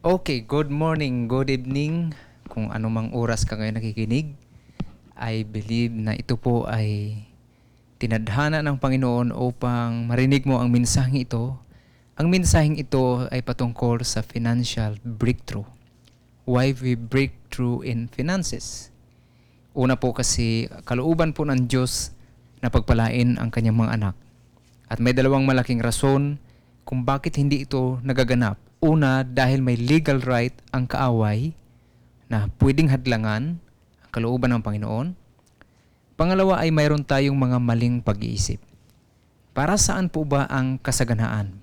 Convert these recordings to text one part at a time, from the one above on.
Okay, good morning, good evening. Kung anumang oras ka ngayon nakikinig, I believe na ito po ay tinadhana ng Panginoon upang marinig mo ang mensaheng ito. Ang mensaheng ito ay patungkol sa financial breakthrough. Why we break through in finances. Una po kasi kalooban po ng Diyos na pagpalain ang kanyang mga anak. At may dalawang malaking rason kung bakit hindi ito nagaganap. Una, dahil may legal right ang kaaway na pwedeng hadlangan ang kalooban ng Panginoon. Pangalawa ay mayroon tayong mga maling pag-iisip. Para saan po ba ang kasaganaan?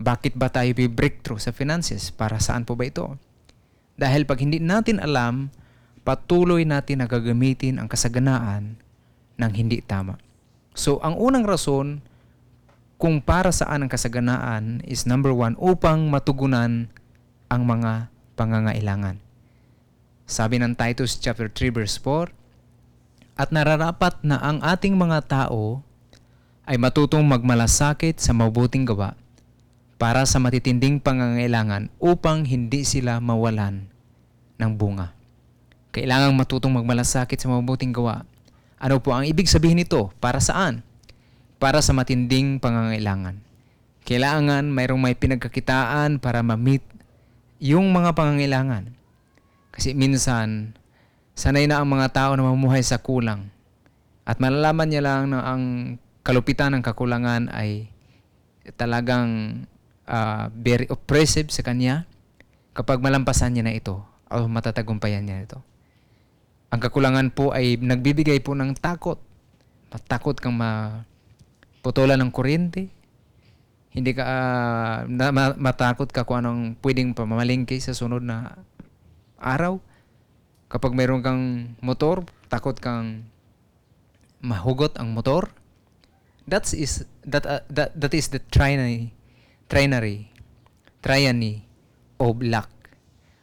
Bakit ba tayo breakthrough sa finances? Para saan po ba ito? Dahil pag hindi natin alam, patuloy natin na gagamitin ang kasaganaan ng hindi tama. So, ang unang rason kung para saan ang kasaganaan is number one, upang matugunan ang mga pangangailangan. Sabi ng Titus chapter 3 verse 4, At nararapat na ang ating mga tao ay matutong magmalasakit sa mabuting gawa para sa matitinding pangangailangan upang hindi sila mawalan ng bunga. Kailangang matutong magmalasakit sa mabuting gawa. Ano po ang ibig sabihin nito? Para saan? Para sa matinding pangangailangan. Kailangan mayroong may pinagkakitaan para ma-meet yung mga pangangailangan. Kasi minsan, sanay na ang mga tao na mamuhay sa kulang. At malalaman niya lang na ang kalupitan ng kakulangan ay talagang uh, very oppressive sa kanya kapag malampasan niya na ito o matatagumpayan niya ito. Ang kakulangan po ay nagbibigay po ng takot. Matakot kang ma putulan ng kuryente. Hindi ka uh, na, matakot ka kung anong pwedeng pamamalingki sa sunod na araw. Kapag mayroon kang motor, takot kang mahugot ang motor. That is that uh, that that is the trinary trinary triany of luck.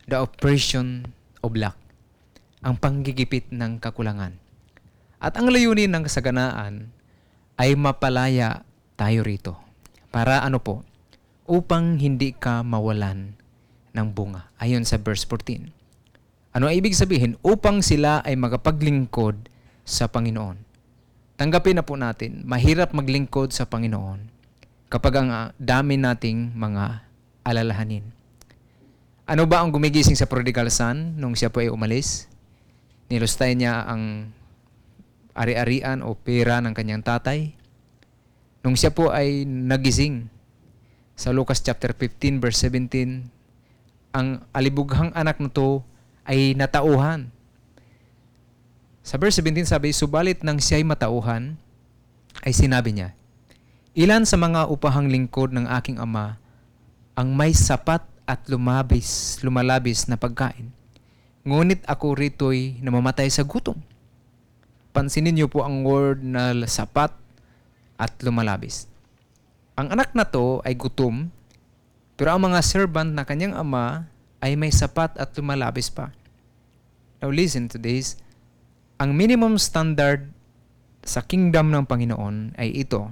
The oppression of luck. Ang panggigipit ng kakulangan. At ang layunin ng kasaganaan ay mapalaya tayo rito. Para ano po? Upang hindi ka mawalan ng bunga. Ayon sa verse 14. Ano ang ibig sabihin? Upang sila ay magapaglingkod sa Panginoon. Tanggapin na po natin, mahirap maglingkod sa Panginoon kapag ang ah, dami nating mga alalahanin. Ano ba ang gumigising sa prodigal son nung siya po ay umalis? Nilustay niya ang ari-arian o pera ng kanyang tatay. Nung siya po ay nagising sa Lucas chapter 15 verse 17, ang alibughang anak na to ay natauhan. Sa verse 17 sabi, subalit nang siya'y matauhan, ay sinabi niya, Ilan sa mga upahang lingkod ng aking ama ang may sapat at lumabis, lumalabis na pagkain. Ngunit ako rito'y namamatay sa gutom pansinin niyo po ang word na sapat at lumalabis. Ang anak na to ay gutom, pero ang mga servant na kanyang ama ay may sapat at lumalabis pa. Now listen to this. Ang minimum standard sa kingdom ng Panginoon ay ito,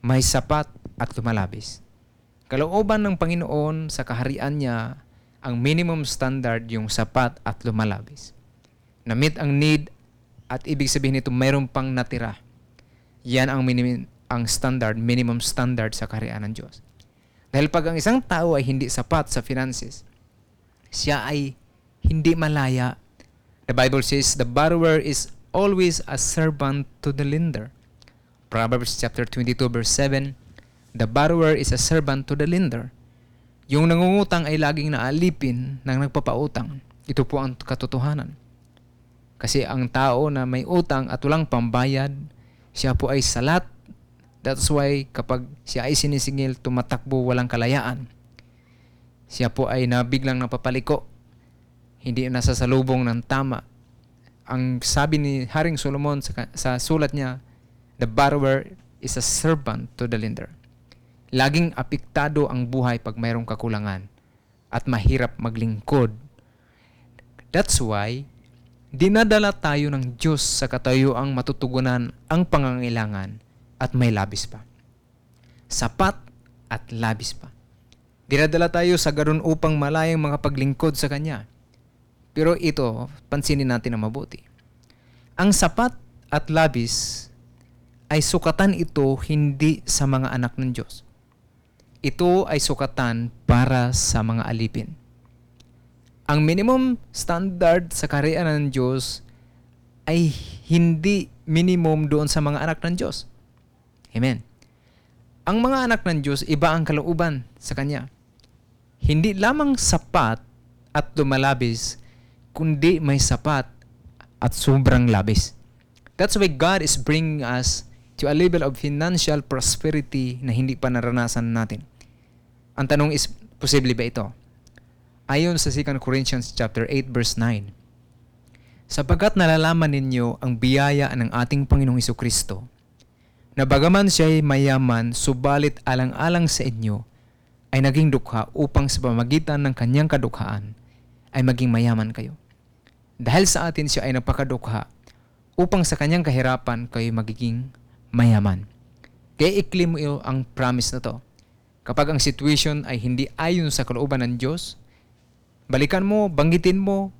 may sapat at lumalabis. Kalooban ng Panginoon sa kaharian niya, ang minimum standard yung sapat at lumalabis. Na-meet ang need at ibig sabihin nito mayroon pang natira. Yan ang minimum ang standard, minimum standard sa kaharian ng Diyos. Dahil pag ang isang tao ay hindi sapat sa finances, siya ay hindi malaya. The Bible says, the borrower is always a servant to the lender. Proverbs chapter 22 verse 7, the borrower is a servant to the lender. Yung nangungutang ay laging naalipin ng nagpapautang. Ito po ang katotohanan. Kasi ang tao na may utang at walang pambayad, siya po ay salat. That's why kapag siya ay sinisingil, tumatakbo walang kalayaan. Siya po ay nabiglang napapaliko. Hindi nasasalubong ng tama. Ang sabi ni Haring Solomon sa, sa sulat niya, the borrower is a servant to the lender. Laging apektado ang buhay pag mayroong kakulangan at mahirap maglingkod. That's why dinadala tayo ng Diyos sa katayuang matutugunan ang pangangailangan at may labis pa. Sapat at labis pa. Dinadala tayo sa garon upang malayang mga paglingkod sa Kanya. Pero ito, pansinin natin na mabuti. Ang sapat at labis ay sukatan ito hindi sa mga anak ng Diyos. Ito ay sukatan para sa mga alipin. Ang minimum standard sa kaharian ng Diyos ay hindi minimum doon sa mga anak ng Diyos. Amen. Ang mga anak ng Diyos, iba ang kalooban sa Kanya. Hindi lamang sapat at lumalabis, kundi may sapat at sobrang labis. That's why God is bringing us to a level of financial prosperity na hindi pa naranasan natin. Ang tanong is, posible ba ito? Ayon sa 2 Corinthians chapter 8 verse 9, Sapagkat nalalaman ninyo ang biyaya ng ating Panginoong Iso Kristo, na bagaman siya'y mayaman, subalit alang-alang sa inyo, ay naging dukha upang sa pamagitan ng kanyang kadukhaan ay maging mayaman kayo. Dahil sa atin siya ay napakadukha upang sa kanyang kahirapan kayo magiging mayaman. Kaya ikli mo ang promise na to. Kapag ang situation ay hindi ayon sa kalooban ng Diyos, balikan mo, banggitin mo,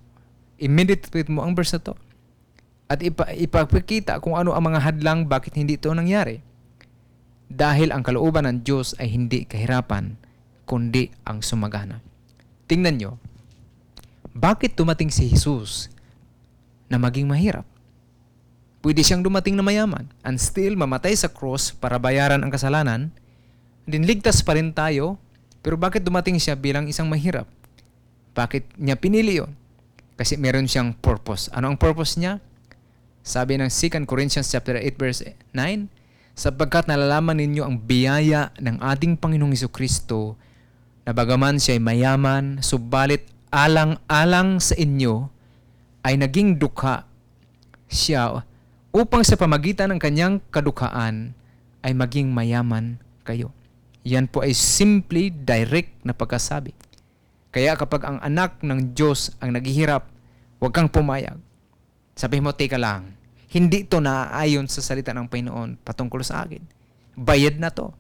i-meditate mo ang verse na to. At ipa, ipapakita kung ano ang mga hadlang bakit hindi ito nangyari. Dahil ang kalooban ng Diyos ay hindi kahirapan, kundi ang sumagana. Tingnan nyo, bakit dumating si Jesus na maging mahirap? Pwede siyang dumating na mayaman and still mamatay sa cross para bayaran ang kasalanan. Dinligtas pa rin tayo, pero bakit dumating siya bilang isang mahirap? Bakit niya pinili yon? Kasi meron siyang purpose. Ano ang purpose niya? Sabi ng 2 Corinthians chapter 8 verse 9, sapagkat nalalaman ninyo ang biyaya ng ating Panginoong Hesus Kristo na bagaman siya ay mayaman, subalit alang-alang sa inyo ay naging dukha siya upang sa pamagitan ng kanyang kadukhaan ay maging mayaman kayo. Yan po ay simply direct na pagkasabi. Kaya kapag ang anak ng Diyos ang naghihirap, huwag kang pumayag. Sabi mo, teka lang, hindi ito naaayon sa salita ng Panginoon patungkol sa akin. Bayad na to.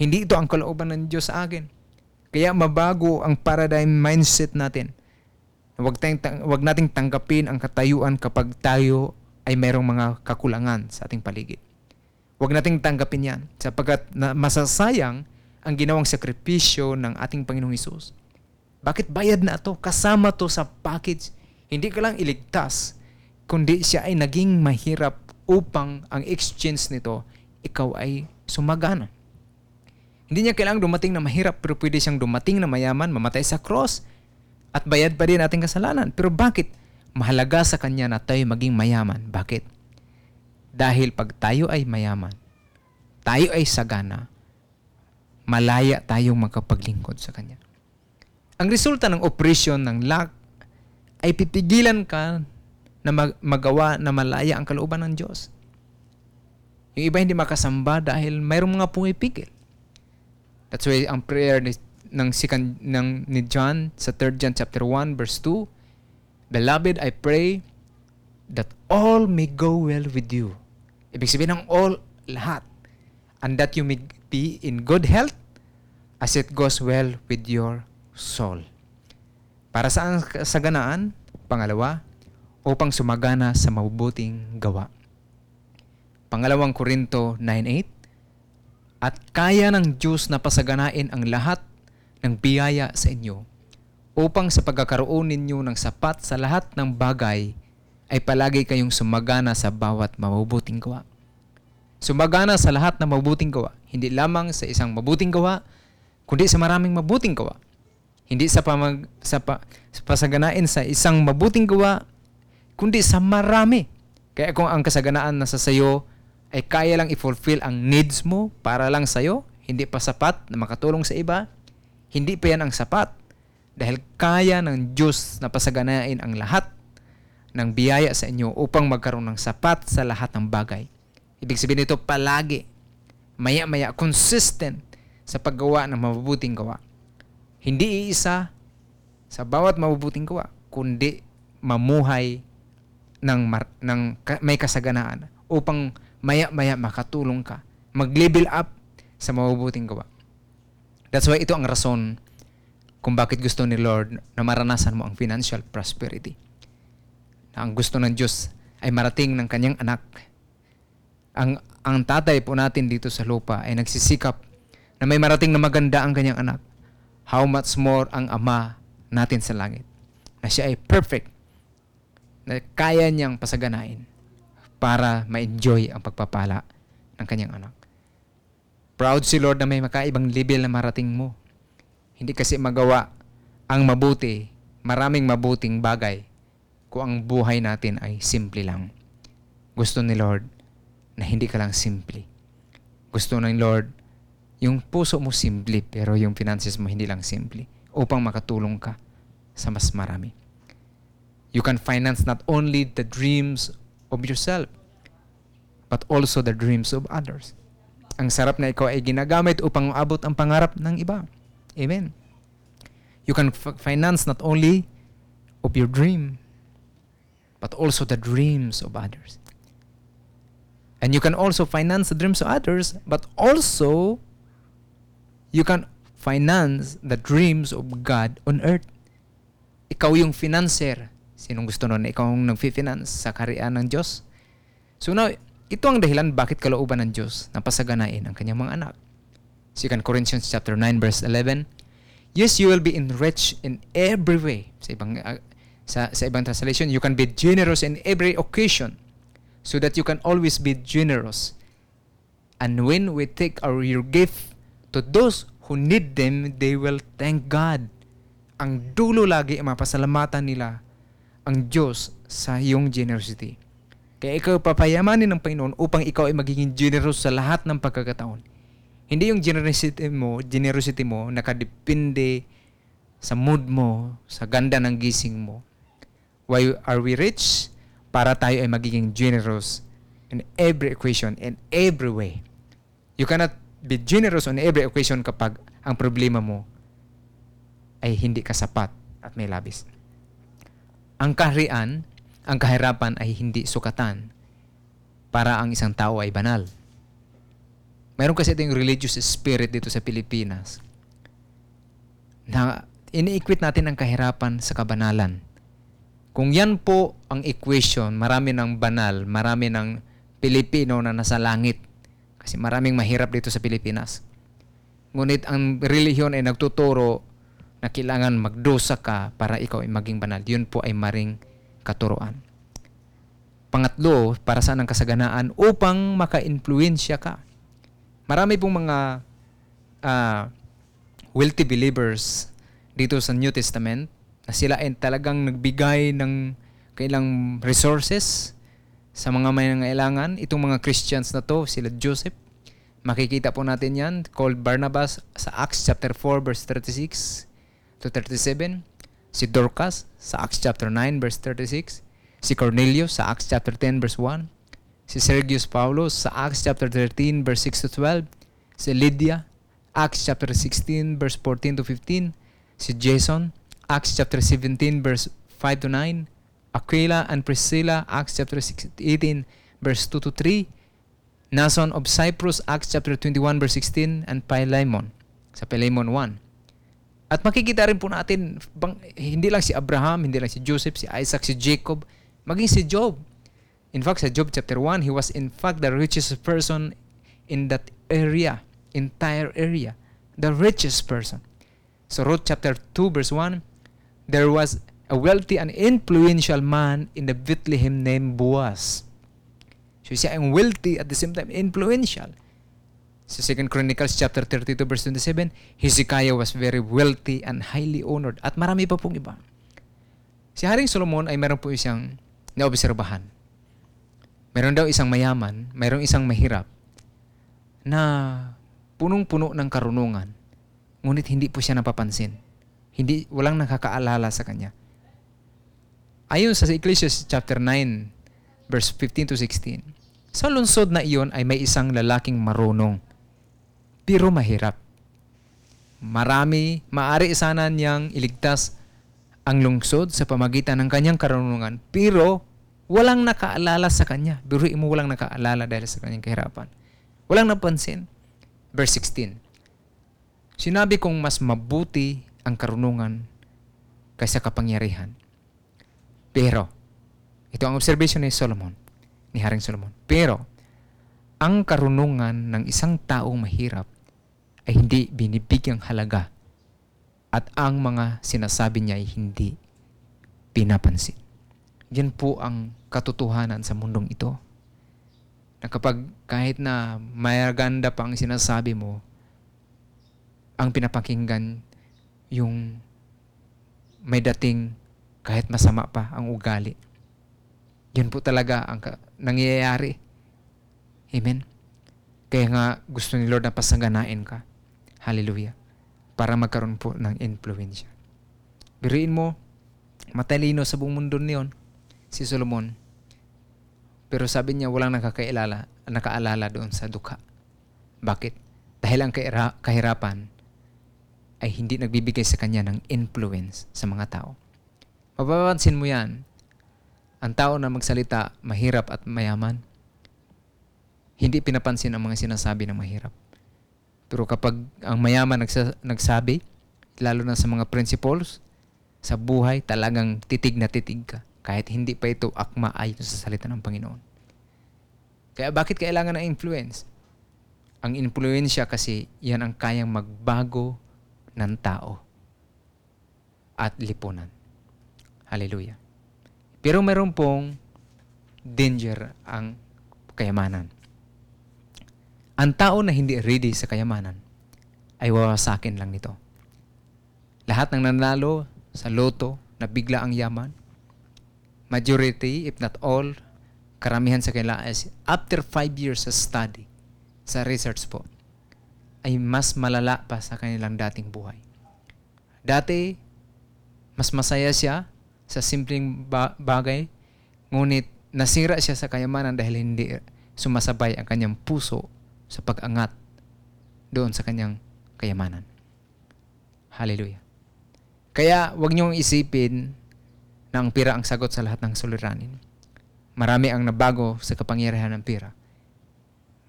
Hindi ito ang kalooban ng Diyos sa akin. Kaya mabago ang paradigm mindset natin. Huwag, tayong, huwag nating tanggapin ang katayuan kapag tayo ay mayroong mga kakulangan sa ating paligid. Huwag nating tanggapin yan sapagkat na masasayang ang ginawang sakripisyo ng ating Panginoong Isus. Bakit bayad na ito? Kasama to sa package. Hindi ka lang iligtas, kundi siya ay naging mahirap upang ang exchange nito, ikaw ay sumagana. Hindi niya kailangang dumating na mahirap pero pwede siyang dumating na mayaman, mamatay sa cross at bayad pa rin ating kasalanan. Pero bakit? Mahalaga sa kanya na tayo maging mayaman. Bakit? Dahil pag tayo ay mayaman, tayo ay sagana, malaya tayong magkapaglingkod sa kanya. Ang resulta ng operasyon ng lack ay pipigilan ka na mag- magawa na malaya ang kalooban ng Diyos. Yung iba hindi makasamba dahil mayroong mga pumipigil. That's why ang prayer ni, ng, second, ng ni John sa 3 John chapter 1 verse 2, Beloved, I pray that all may go well with you. Ibig sabihin ng all, lahat. And that you may be in good health as it goes well with your soul. Para saan kasaganaan? Pangalawa, upang sumagana sa mabubuting gawa. Pangalawang Korinto 9.8 At kaya ng Diyos na pasaganain ang lahat ng biyaya sa inyo upang sa pagkakaroon ninyo ng sapat sa lahat ng bagay ay palagi kayong sumagana sa bawat mabubuting gawa. Sumagana sa lahat ng mabubuting gawa, hindi lamang sa isang mabuting gawa, kundi sa maraming mabuting gawa. Hindi sa, pamag, sa, pa, sa pasaganain sa isang mabuting gawa, kundi sa marami. Kaya kung ang kasaganaan nasa sayo ay kaya lang i-fulfill ang needs mo para lang sayo, hindi pa sapat na makatulong sa iba, hindi pa yan ang sapat. Dahil kaya ng Diyos na pasaganain ang lahat ng biyaya sa inyo upang magkaroon ng sapat sa lahat ng bagay. Ibig sabihin nito palagi, maya-maya, consistent sa paggawa ng mabubuting gawa. Hindi iisa sa bawat mabubuting gawa, kundi mamuhay ng, mar- ng may kasaganaan upang maya-maya makatulong ka, mag-level up sa mabubuting gawa. That's why ito ang rason kung bakit gusto ni Lord na maranasan mo ang financial prosperity. Na ang gusto ng Diyos ay marating ng kanyang anak. Ang, ang tatay po natin dito sa lupa ay nagsisikap na may marating na maganda ang kanyang anak. How much more ang ama natin sa langit na siya ay perfect na kaya niyang pasaganain para ma-enjoy ang pagpapala ng kanyang anak. Proud si Lord na may makaibang level na marating mo. Hindi kasi magawa ang mabuti, maraming mabuting bagay kung ang buhay natin ay simple lang. Gusto ni Lord na hindi ka lang simple. Gusto ng Lord yung puso mo simple pero yung finances mo hindi lang simple upang makatulong ka sa mas marami. You can finance not only the dreams of yourself, but also the dreams of others. Ang sarap na ikaw ay ginagamit upang maabot ang pangarap ng iba. Amen. You can f- finance not only of your dream, but also the dreams of others. And you can also finance the dreams of others, but also you can finance the dreams of God on earth. Ikaw yung financer. Sinong gusto nun? Ikaw ang nag-finance sa kariyan ng Diyos. So now, ito ang dahilan bakit kalooban ng Diyos na pasaganain ang kanyang mga anak. 2 Corinthians chapter 9 verse 11. Yes, you will be enriched in every way. Sa ibang uh, sa, sa ibang translation, you can be generous in every occasion so that you can always be generous. And when we take our your gift to those who need them, they will thank God. Ang dulo lagi ay mapasalamatan nila ang Diyos sa iyong generosity. Kaya ikaw papayamanin ng Panginoon upang ikaw ay magiging generous sa lahat ng pagkakataon. Hindi yung generosity mo, generosity mo nakadepende sa mood mo, sa ganda ng gising mo. Why are we rich? Para tayo ay magiging generous in every equation, in every way. You cannot be generous on every occasion kapag ang problema mo ay hindi ka sapat at may labis. Ang kaharian, ang kahirapan ay hindi sukatan para ang isang tao ay banal. Meron kasi itong religious spirit dito sa Pilipinas na ini-equate natin ang kahirapan sa kabanalan. Kung yan po ang equation, marami ng banal, marami ng Pilipino na nasa langit. Kasi maraming mahirap dito sa Pilipinas. Ngunit ang relihiyon ay nagtuturo na kailangan magdusa ka para ikaw ay maging banal. Yun po ay maring katuruan. Pangatlo, para saan ang kasaganaan? Upang maka-influensya ka. Marami pong mga uh, wealthy believers dito sa New Testament na sila ay talagang nagbigay ng kailang resources sa mga may nangailangan. Itong mga Christians na to, sila Joseph, makikita po natin yan, called Barnabas sa Acts chapter 4 verse 36 to 37. Si Dorcas sa Acts chapter 9 verse 36. Si Cornelius sa Acts chapter 10 verse 1. Si Sergius Paulus sa Acts chapter 13 verse 6 to 12. Si Lydia, Acts chapter 16 verse 14 to 15. Si Jason, Acts chapter 17 verse 5 to 9. Aquila and Priscilla, Acts chapter 18 verse 2 to 3. Nason of Cyprus, Acts chapter 21 verse 16 and Philemon sa Philemon 1. At makikita rin po natin, bang, hindi lang si Abraham, hindi lang si Joseph, si Isaac, si Jacob, maging si Job. In fact, sa Job chapter 1, he was in fact the richest person in that area, entire area. The richest person. So Ruth chapter 2 verse 1, there was a wealthy and influential man in the Bethlehem named Boaz. So siya ang wealthy at the same time influential. Sa 2 Chronicles chapter 32 verse 27, Hezekiah was very wealthy and highly honored. At marami pa pong iba. Si Haring Solomon ay meron po isang naobserbahan. Meron daw isang mayaman, meron isang mahirap na punong-puno ng karunungan. Ngunit hindi po siya napapansin. Hindi, walang nakakaalala sa kanya. Ayon sa Ecclesiastes chapter 9, verse 15 to 16, sa lungsod na iyon ay may isang lalaking marunong, pero mahirap. Marami, maari sana niyang iligtas ang lungsod sa pamagitan ng kanyang karunungan, pero walang nakaalala sa kanya. Biruin mo walang nakaalala dahil sa kanyang kahirapan. Walang napansin. Verse 16. Sinabi kong mas mabuti ang karunungan kaysa kapangyarihan. Pero, ito ang observation ni Solomon, ni Haring Solomon. Pero, ang karunungan ng isang taong mahirap ay hindi binibigyang halaga at ang mga sinasabi niya ay hindi pinapansin. Yan po ang katotohanan sa mundong ito. Na kapag kahit na mayaganda pa ang sinasabi mo, ang pinapakinggan yung may dating kahit masama pa ang ugali. Yun po talaga ang nangyayari. Amen? Kaya nga gusto ni Lord na pasaganain ka. Hallelujah. Para magkaroon po ng influensya. Biriin mo, matalino sa buong mundo niyon, si Solomon. Pero sabi niya walang nakakailala, nakaalala doon sa dukha. Bakit? Dahil ang kahirapan ay hindi nagbibigay sa kanya ng influence sa mga tao. Mapapansin mo yan. Ang tao na magsalita, mahirap at mayaman, hindi pinapansin ang mga sinasabi ng mahirap. Pero kapag ang mayaman nagsa- nagsabi, lalo na sa mga principles, sa buhay, talagang titig na titig ka. Kahit hindi pa ito akma ayon sa salita ng Panginoon. Kaya bakit kailangan ng influence? Ang influensya kasi yan ang kayang magbago ng tao at lipunan. Hallelujah. Pero meron pong danger ang kayamanan. Ang tao na hindi ready sa kayamanan ay wawasakin lang nito. Lahat ng nanalo sa loto na bigla ang yaman, majority, if not all, karamihan sa kanila is after 5 years sa study, sa research po, ay mas malala pa sa kanilang dating buhay. Dati, mas masaya siya sa simpleng ba- bagay, ngunit nasira siya sa kayamanan dahil hindi sumasabay ang kanyang puso sa pag-angat doon sa kanyang kayamanan. Hallelujah. Kaya wag niyong isipin na ang pira ang sagot sa lahat ng suliranin. Marami ang nabago sa kapangyarihan ng pira.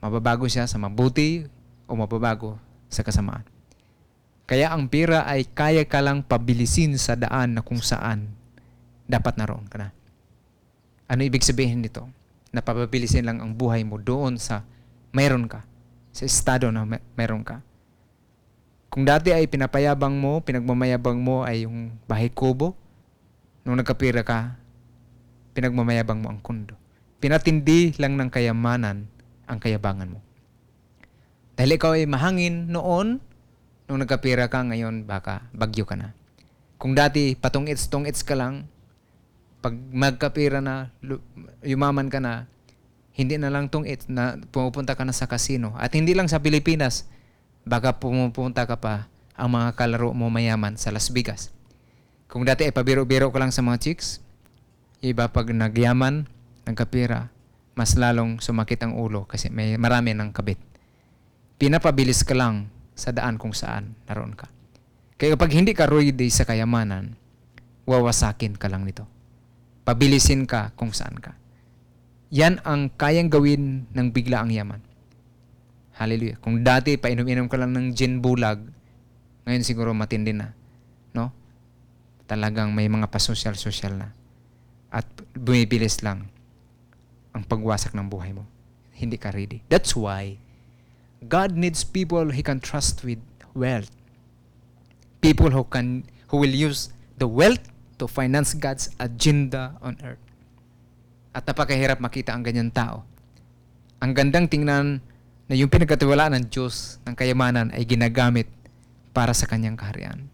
Mababago siya sa mabuti o mababago sa kasamaan. Kaya ang pira ay kaya ka lang pabilisin sa daan na kung saan dapat naroon ka na. Ano ibig sabihin nito? Napapabilisin lang ang buhay mo doon sa mayroon ka, sa estado na may- mayroon ka. Kung dati ay pinapayabang mo, pinagmamayabang mo ay yung bahay kubo, nung nagkapira ka, pinagmamayabang mo ang kundo. Pinatindi lang ng kayamanan ang kayabangan mo. Dahil ikaw ay mahangin noon, nung nagkapira ka, ngayon baka bagyo ka na. Kung dati patungits-tungits ka lang, pag magkapira na, yumaman ka na, hindi na lang tungits na pumupunta ka na sa casino. At hindi lang sa Pilipinas, baka pumupunta ka pa ang mga kalaro mo mayaman sa Las Vegas. Kung dati ay pabiro-biro ko lang sa mga chicks, iba pag nagyaman, nagkapira, mas lalong sumakit ang ulo kasi may marami ng kabit. Pinapabilis ka lang sa daan kung saan naroon ka. Kaya kapag hindi ka ready sa kayamanan, wawasakin ka lang nito. Pabilisin ka kung saan ka. Yan ang kayang gawin ng bigla ang yaman. Hallelujah. Kung dati painom-inom ka lang ng gin bulag, ngayon siguro matindi na. No? Talagang may mga pasosyal-sosyal na. At bumibilis lang ang pagwasak ng buhay mo. Hindi ka ready. That's why God needs people He can trust with wealth. People who can who will use the wealth to finance God's agenda on earth. At napakahirap makita ang ganyan tao. Ang gandang tingnan na yung pinagkatiwalaan ng Diyos ng kayamanan ay ginagamit para sa kanyang kaharian.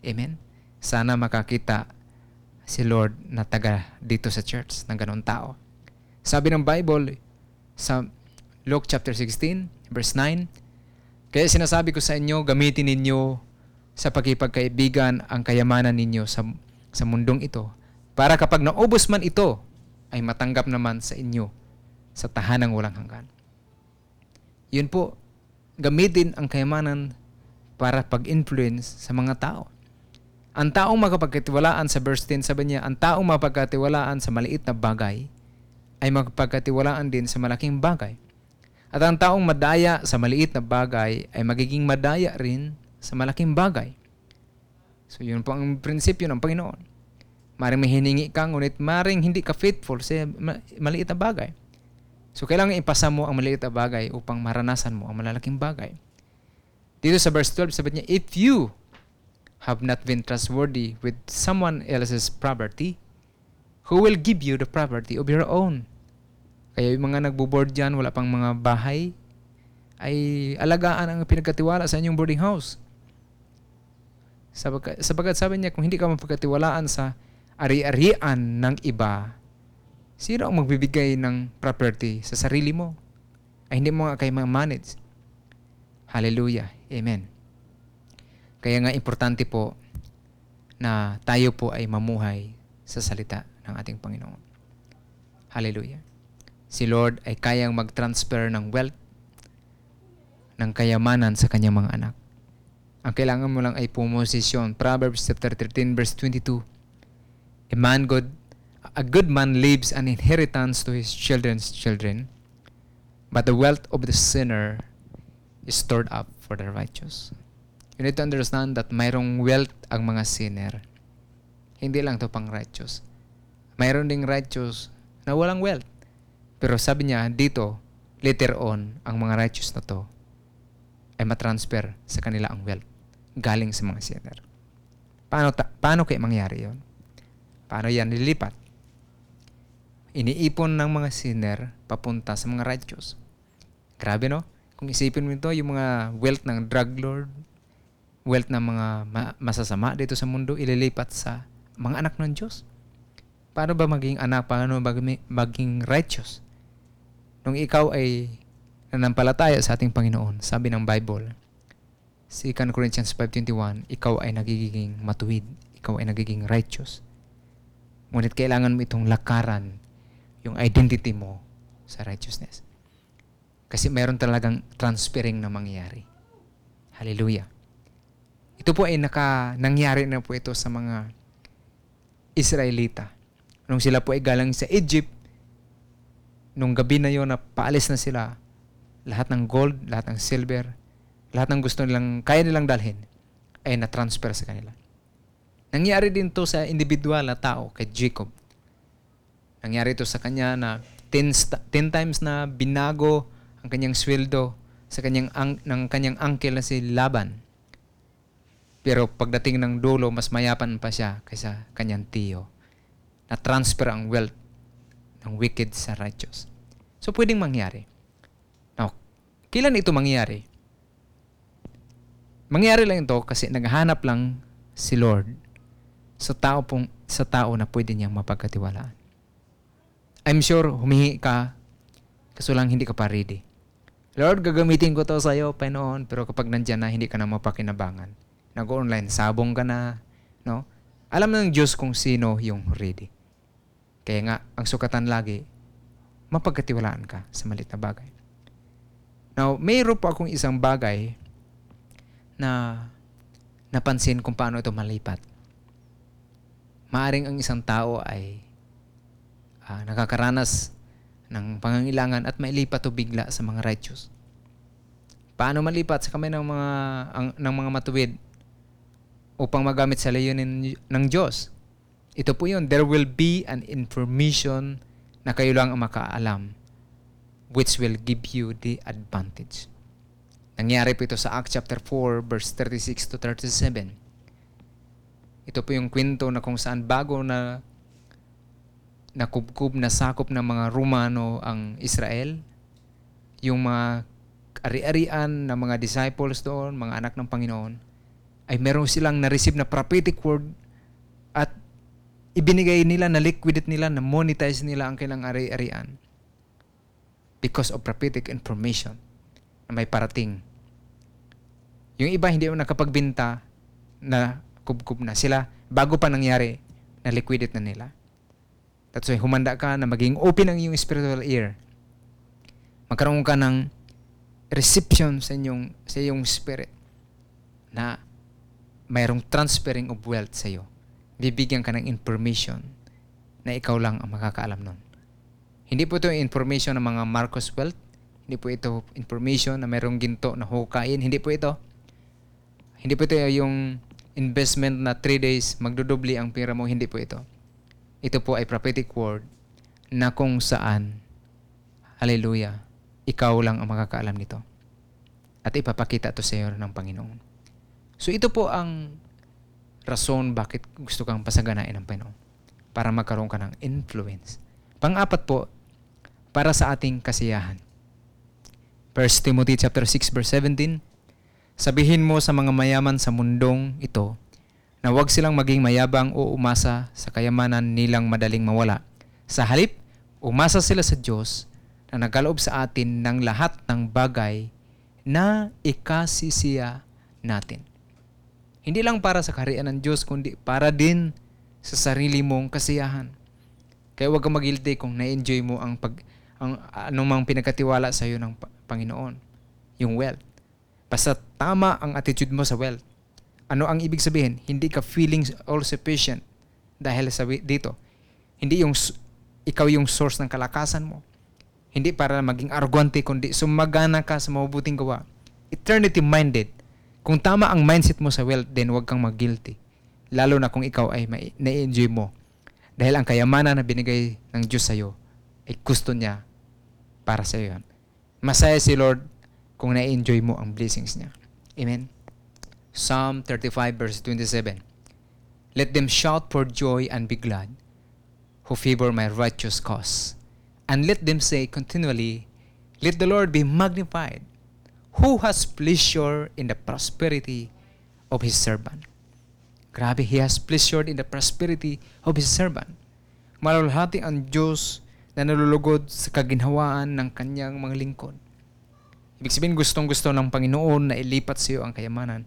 Amen? Sana makakita si Lord na taga dito sa church ng ganong tao. Sabi ng Bible sa Luke chapter 16, verse 9, Kaya sinasabi ko sa inyo, gamitin ninyo sa pagkipagkaibigan ang kayamanan ninyo sa, sa mundong ito para kapag naubos man ito, ay matanggap naman sa inyo sa tahanang walang hanggan. Yun po, gamitin ang kayamanan para pag-influence sa mga tao. Ang taong makapagkatiwalaan sa verse 10, sabi niya, ang taong mapagkatiwalaan sa maliit na bagay ay magpagkatiwalaan din sa malaking bagay. At ang taong madaya sa maliit na bagay ay magiging madaya rin sa malaking bagay. So yun po ang prinsipyo ng Panginoon. Maring may hiningi ka, ngunit maring hindi ka faithful sa ma- maliit na bagay. So kailangan ipasa mo ang maliit na bagay upang maranasan mo ang malalaking bagay. Dito sa verse 12, sabi niya, If you have not been trustworthy with someone else's property, who will give you the property of your own? Kaya yung mga nagbo-board dyan, wala pang mga bahay, ay alagaan ang pinagkatiwala sa inyong boarding house. Sabagat, sabagat sabi niya, kung hindi ka mapagkatiwalaan sa ari-arian ng iba, sino ang magbibigay ng property sa sarili mo? Ay hindi mo nga kayo manage. Hallelujah. Amen. Kaya nga importante po na tayo po ay mamuhay sa salita ng ating Panginoon. Hallelujah. Si Lord ay kayang mag-transfer ng wealth, ng kayamanan sa kanyang mga anak. Ang kailangan mo lang ay pumosisyon. Proverbs chapter 13 verse 22. A man good a good man leaves an inheritance to his children's children, but the wealth of the sinner is stored up for the righteous. You need to understand that mayroong wealth ang mga sinner. Hindi lang to pang righteous. Mayroon ding righteous na walang wealth. Pero sabi niya dito, later on, ang mga righteous na to ay matransfer sa kanila ang wealth galing sa mga sinner. Paano, ta- paano kaya mangyari yon? Paano yan nililipat? Iniipon ng mga sinner papunta sa mga righteous. Grabe no? Kung isipin mo ito, yung mga wealth ng drug lord, wealth ng mga ma- masasama dito sa mundo, ililipat sa mga anak ng Diyos. Paano ba maging anak? Paano ba maging righteous? Nung ikaw ay nanampalataya sa ating Panginoon, sabi ng Bible, 2 Corinthians 5.21, ikaw ay nagiging matuwid, ikaw ay nagiging righteous. Ngunit kailangan mo itong lakaran yung identity mo sa righteousness. Kasi mayroon talagang transferring na mangyayari. Hallelujah. Ito po ay naka, nangyari na po ito sa mga Israelita. Nung sila po ay galang sa Egypt, nung gabi na yon na paalis na sila, lahat ng gold, lahat ng silver, lahat ng gusto nilang, kaya nilang dalhin, ay na-transfer sa kanila. Nangyari din to sa individual na tao, kay Jacob. Nangyari ito sa kanya na 10, sta- 10 times na binago ang kanyang sweldo sa kanyang ang, ng kanyang uncle na si Laban. Pero pagdating ng dulo, mas mayapan pa siya kaysa kanyang tiyo. Na-transfer ang wealth ng wicked sa righteous. So, pwedeng mangyari. Now, kailan ito mangyari? Mangyari lang ito kasi naghahanap lang si Lord sa tao pong sa tao na pwede niyang mapagkatiwalaan. I'm sure humihi ka kaso lang hindi ka pa ready. Lord, gagamitin ko to sa iyo, Panginoon, pero kapag nandyan na, hindi ka na mapakinabangan. Nag-online, sabong ka na, no? Alam ng Diyos kung sino yung ready. Kaya nga, ang sukatan lagi, mapagkatiwalaan ka sa malit na bagay. Now, mayroon po akong isang bagay na napansin kung paano ito malipat. Maaring ang isang tao ay ah, nakakaranas ng pangangailangan at mailipat o bigla sa mga righteous. Paano malipat sa kamay ng mga ang, ng mga matuwid upang magamit sa layunin ng Diyos? Ito po yun. There will be an information na kayo lang ang makaalam which will give you the advantage. Nangyari po ito sa Acts chapter 4 verse 36 to 37. Ito po yung kwento na kung saan bago na nakubkub na sakop ng mga Romano ang Israel, yung mga ari-arian ng mga disciples doon, mga anak ng Panginoon, ay meron silang na-receive na prophetic word at ibinigay nila, na-liquidate nila, na-monetize nila ang kailang ari-arian because of prophetic information na may parating. Yung iba hindi mo nakapagbinta na kubkub na. Sila, bago pa nangyari, na-liquidate na nila. That's why humanda ka na maging open ang iyong spiritual ear. Magkaroon ka ng reception sa inyong, sa iyong spirit na mayroong transferring of wealth sa iyo. Bibigyan ka ng information na ikaw lang ang makakaalam nun. Hindi po ito information ng mga Marcos wealth. Hindi po ito information na mayroong ginto na hukain. Hindi po ito. Hindi po ito yung investment na 3 days, magdudubli ang pera mo. Hindi po ito. Ito po ay prophetic word na kung saan, hallelujah, ikaw lang ang makakaalam nito. At ipapakita to sa iyo ng Panginoon. So ito po ang rason bakit gusto kang pasaganain ng Panginoon. Para magkaroon ka ng influence. Pang-apat po, para sa ating kasiyahan. 1 Timothy chapter 6 verse 17, Sabihin mo sa mga mayaman sa mundong ito na huwag silang maging mayabang o umasa sa kayamanan nilang madaling mawala. Sa halip, umasa sila sa Diyos na nagkaloob sa atin ng lahat ng bagay na ikasisiya natin. Hindi lang para sa kaharian ng Diyos, kundi para din sa sarili mong kasiyahan. Kaya huwag kang mag-guilty kung na-enjoy mo ang pag ang anumang pinagkatiwala sa iyo ng Pa- Panginoon, yung wealth. Basta tama ang attitude mo sa wealth. Ano ang ibig sabihin? Hindi ka feeling all sufficient dahil sa dito. Hindi yung ikaw yung source ng kalakasan mo. Hindi para maging arrogante, kundi sumagana ka sa mabubuting gawa. Eternity-minded. Kung tama ang mindset mo sa wealth, then huwag kang mag-guilty. Lalo na kung ikaw ay na-enjoy mo. Dahil ang kayamanan na binigay ng Diyos sa iyo ay gusto niya para sa iyo. Masaya si Lord kung na-enjoy mo ang blessings niya. Amen. Psalm 35 verse 27. Let them shout for joy and be glad who favor my righteous cause. And let them say continually, Let the Lord be magnified, who has pleasure in the prosperity of his servant. Grabe, he has pleasure in the prosperity of his servant. Malalhati ang Diyos na nalulugod sa kaginhawaan ng kanyang mga lingkod. Ibig sabihin, gustong gusto ng Panginoon na ilipat sa iyo ang kayamanan.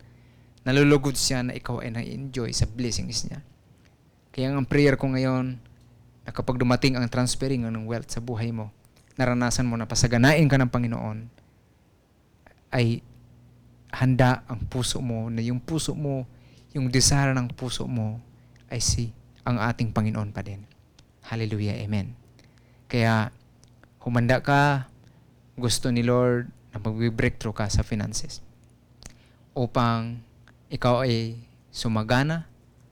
Nalulugod siya na ikaw ay na-enjoy sa blessings niya. Kaya ang prayer ko ngayon, na kapag dumating ang transferring ng wealth sa buhay mo, naranasan mo na pasaganain ka ng Panginoon, ay handa ang puso mo, na yung puso mo, yung desire ng puso mo, ay si ang ating Panginoon pa din. Hallelujah, Amen. Kaya, humanda ka, gusto ni Lord na mag-breakthrough ka sa finances upang ikaw ay sumagana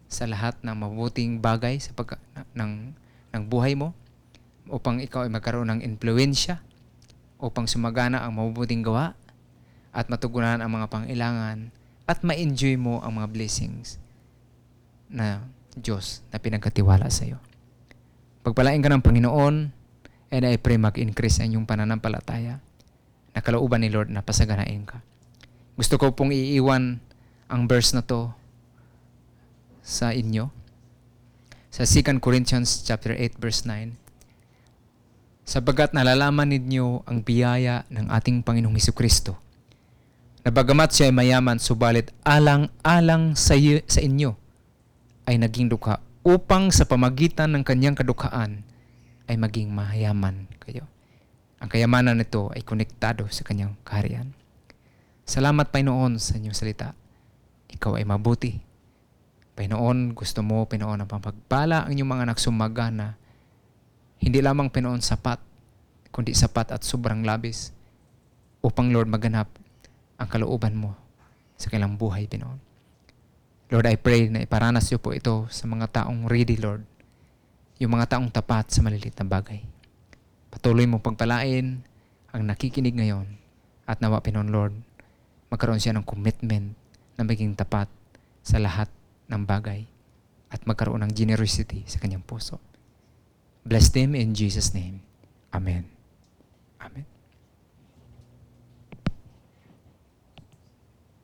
sa lahat ng mabuting bagay sa na- ng, ng buhay mo upang ikaw ay magkaroon ng impluensya upang sumagana ang mabubuting gawa at matugunan ang mga pangailangan at ma-enjoy mo ang mga blessings na Diyos na pinagkatiwala sa iyo. Pagpalain ka ng Panginoon and I pray mag-increase ang iyong pananampalataya na kalooban ni Lord na pasaganain ka. Gusto ko pong iiwan ang verse na to sa inyo. Sa 2 Corinthians chapter 8 verse 9. Sabagat nalalaman ninyo ang biyaya ng ating Panginoong Hesus Kristo, na bagamat siya ay mayaman, subalit alang-alang sa, iyo- sa inyo ay naging dukha upang sa pamagitan ng kanyang kadukhaan ay maging mayaman kayo. Ang kayamanan nito ay konektado sa kanyang kaharian. Salamat Panginoon sa inyong salita. Ikaw ay mabuti. Panginoon, gusto mo, Panginoon, ang pagpala ang inyong mga anak sumagana. Hindi lamang, Panginoon, sapat, kundi sapat at sobrang labis upang, Lord, maganap ang kalooban mo sa kailang buhay, Panginoon. Lord, I pray na iparanas niyo po ito sa mga taong ready, Lord. Yung mga taong tapat sa maliliit na bagay. Patuloy mong pagpalain ang nakikinig ngayon at nawa, Panginoon, Lord, magkaroon siya ng commitment na maging tapat sa lahat ng bagay at magkaroon ng generosity sa kanyang puso. Bless them in Jesus' name. Amen.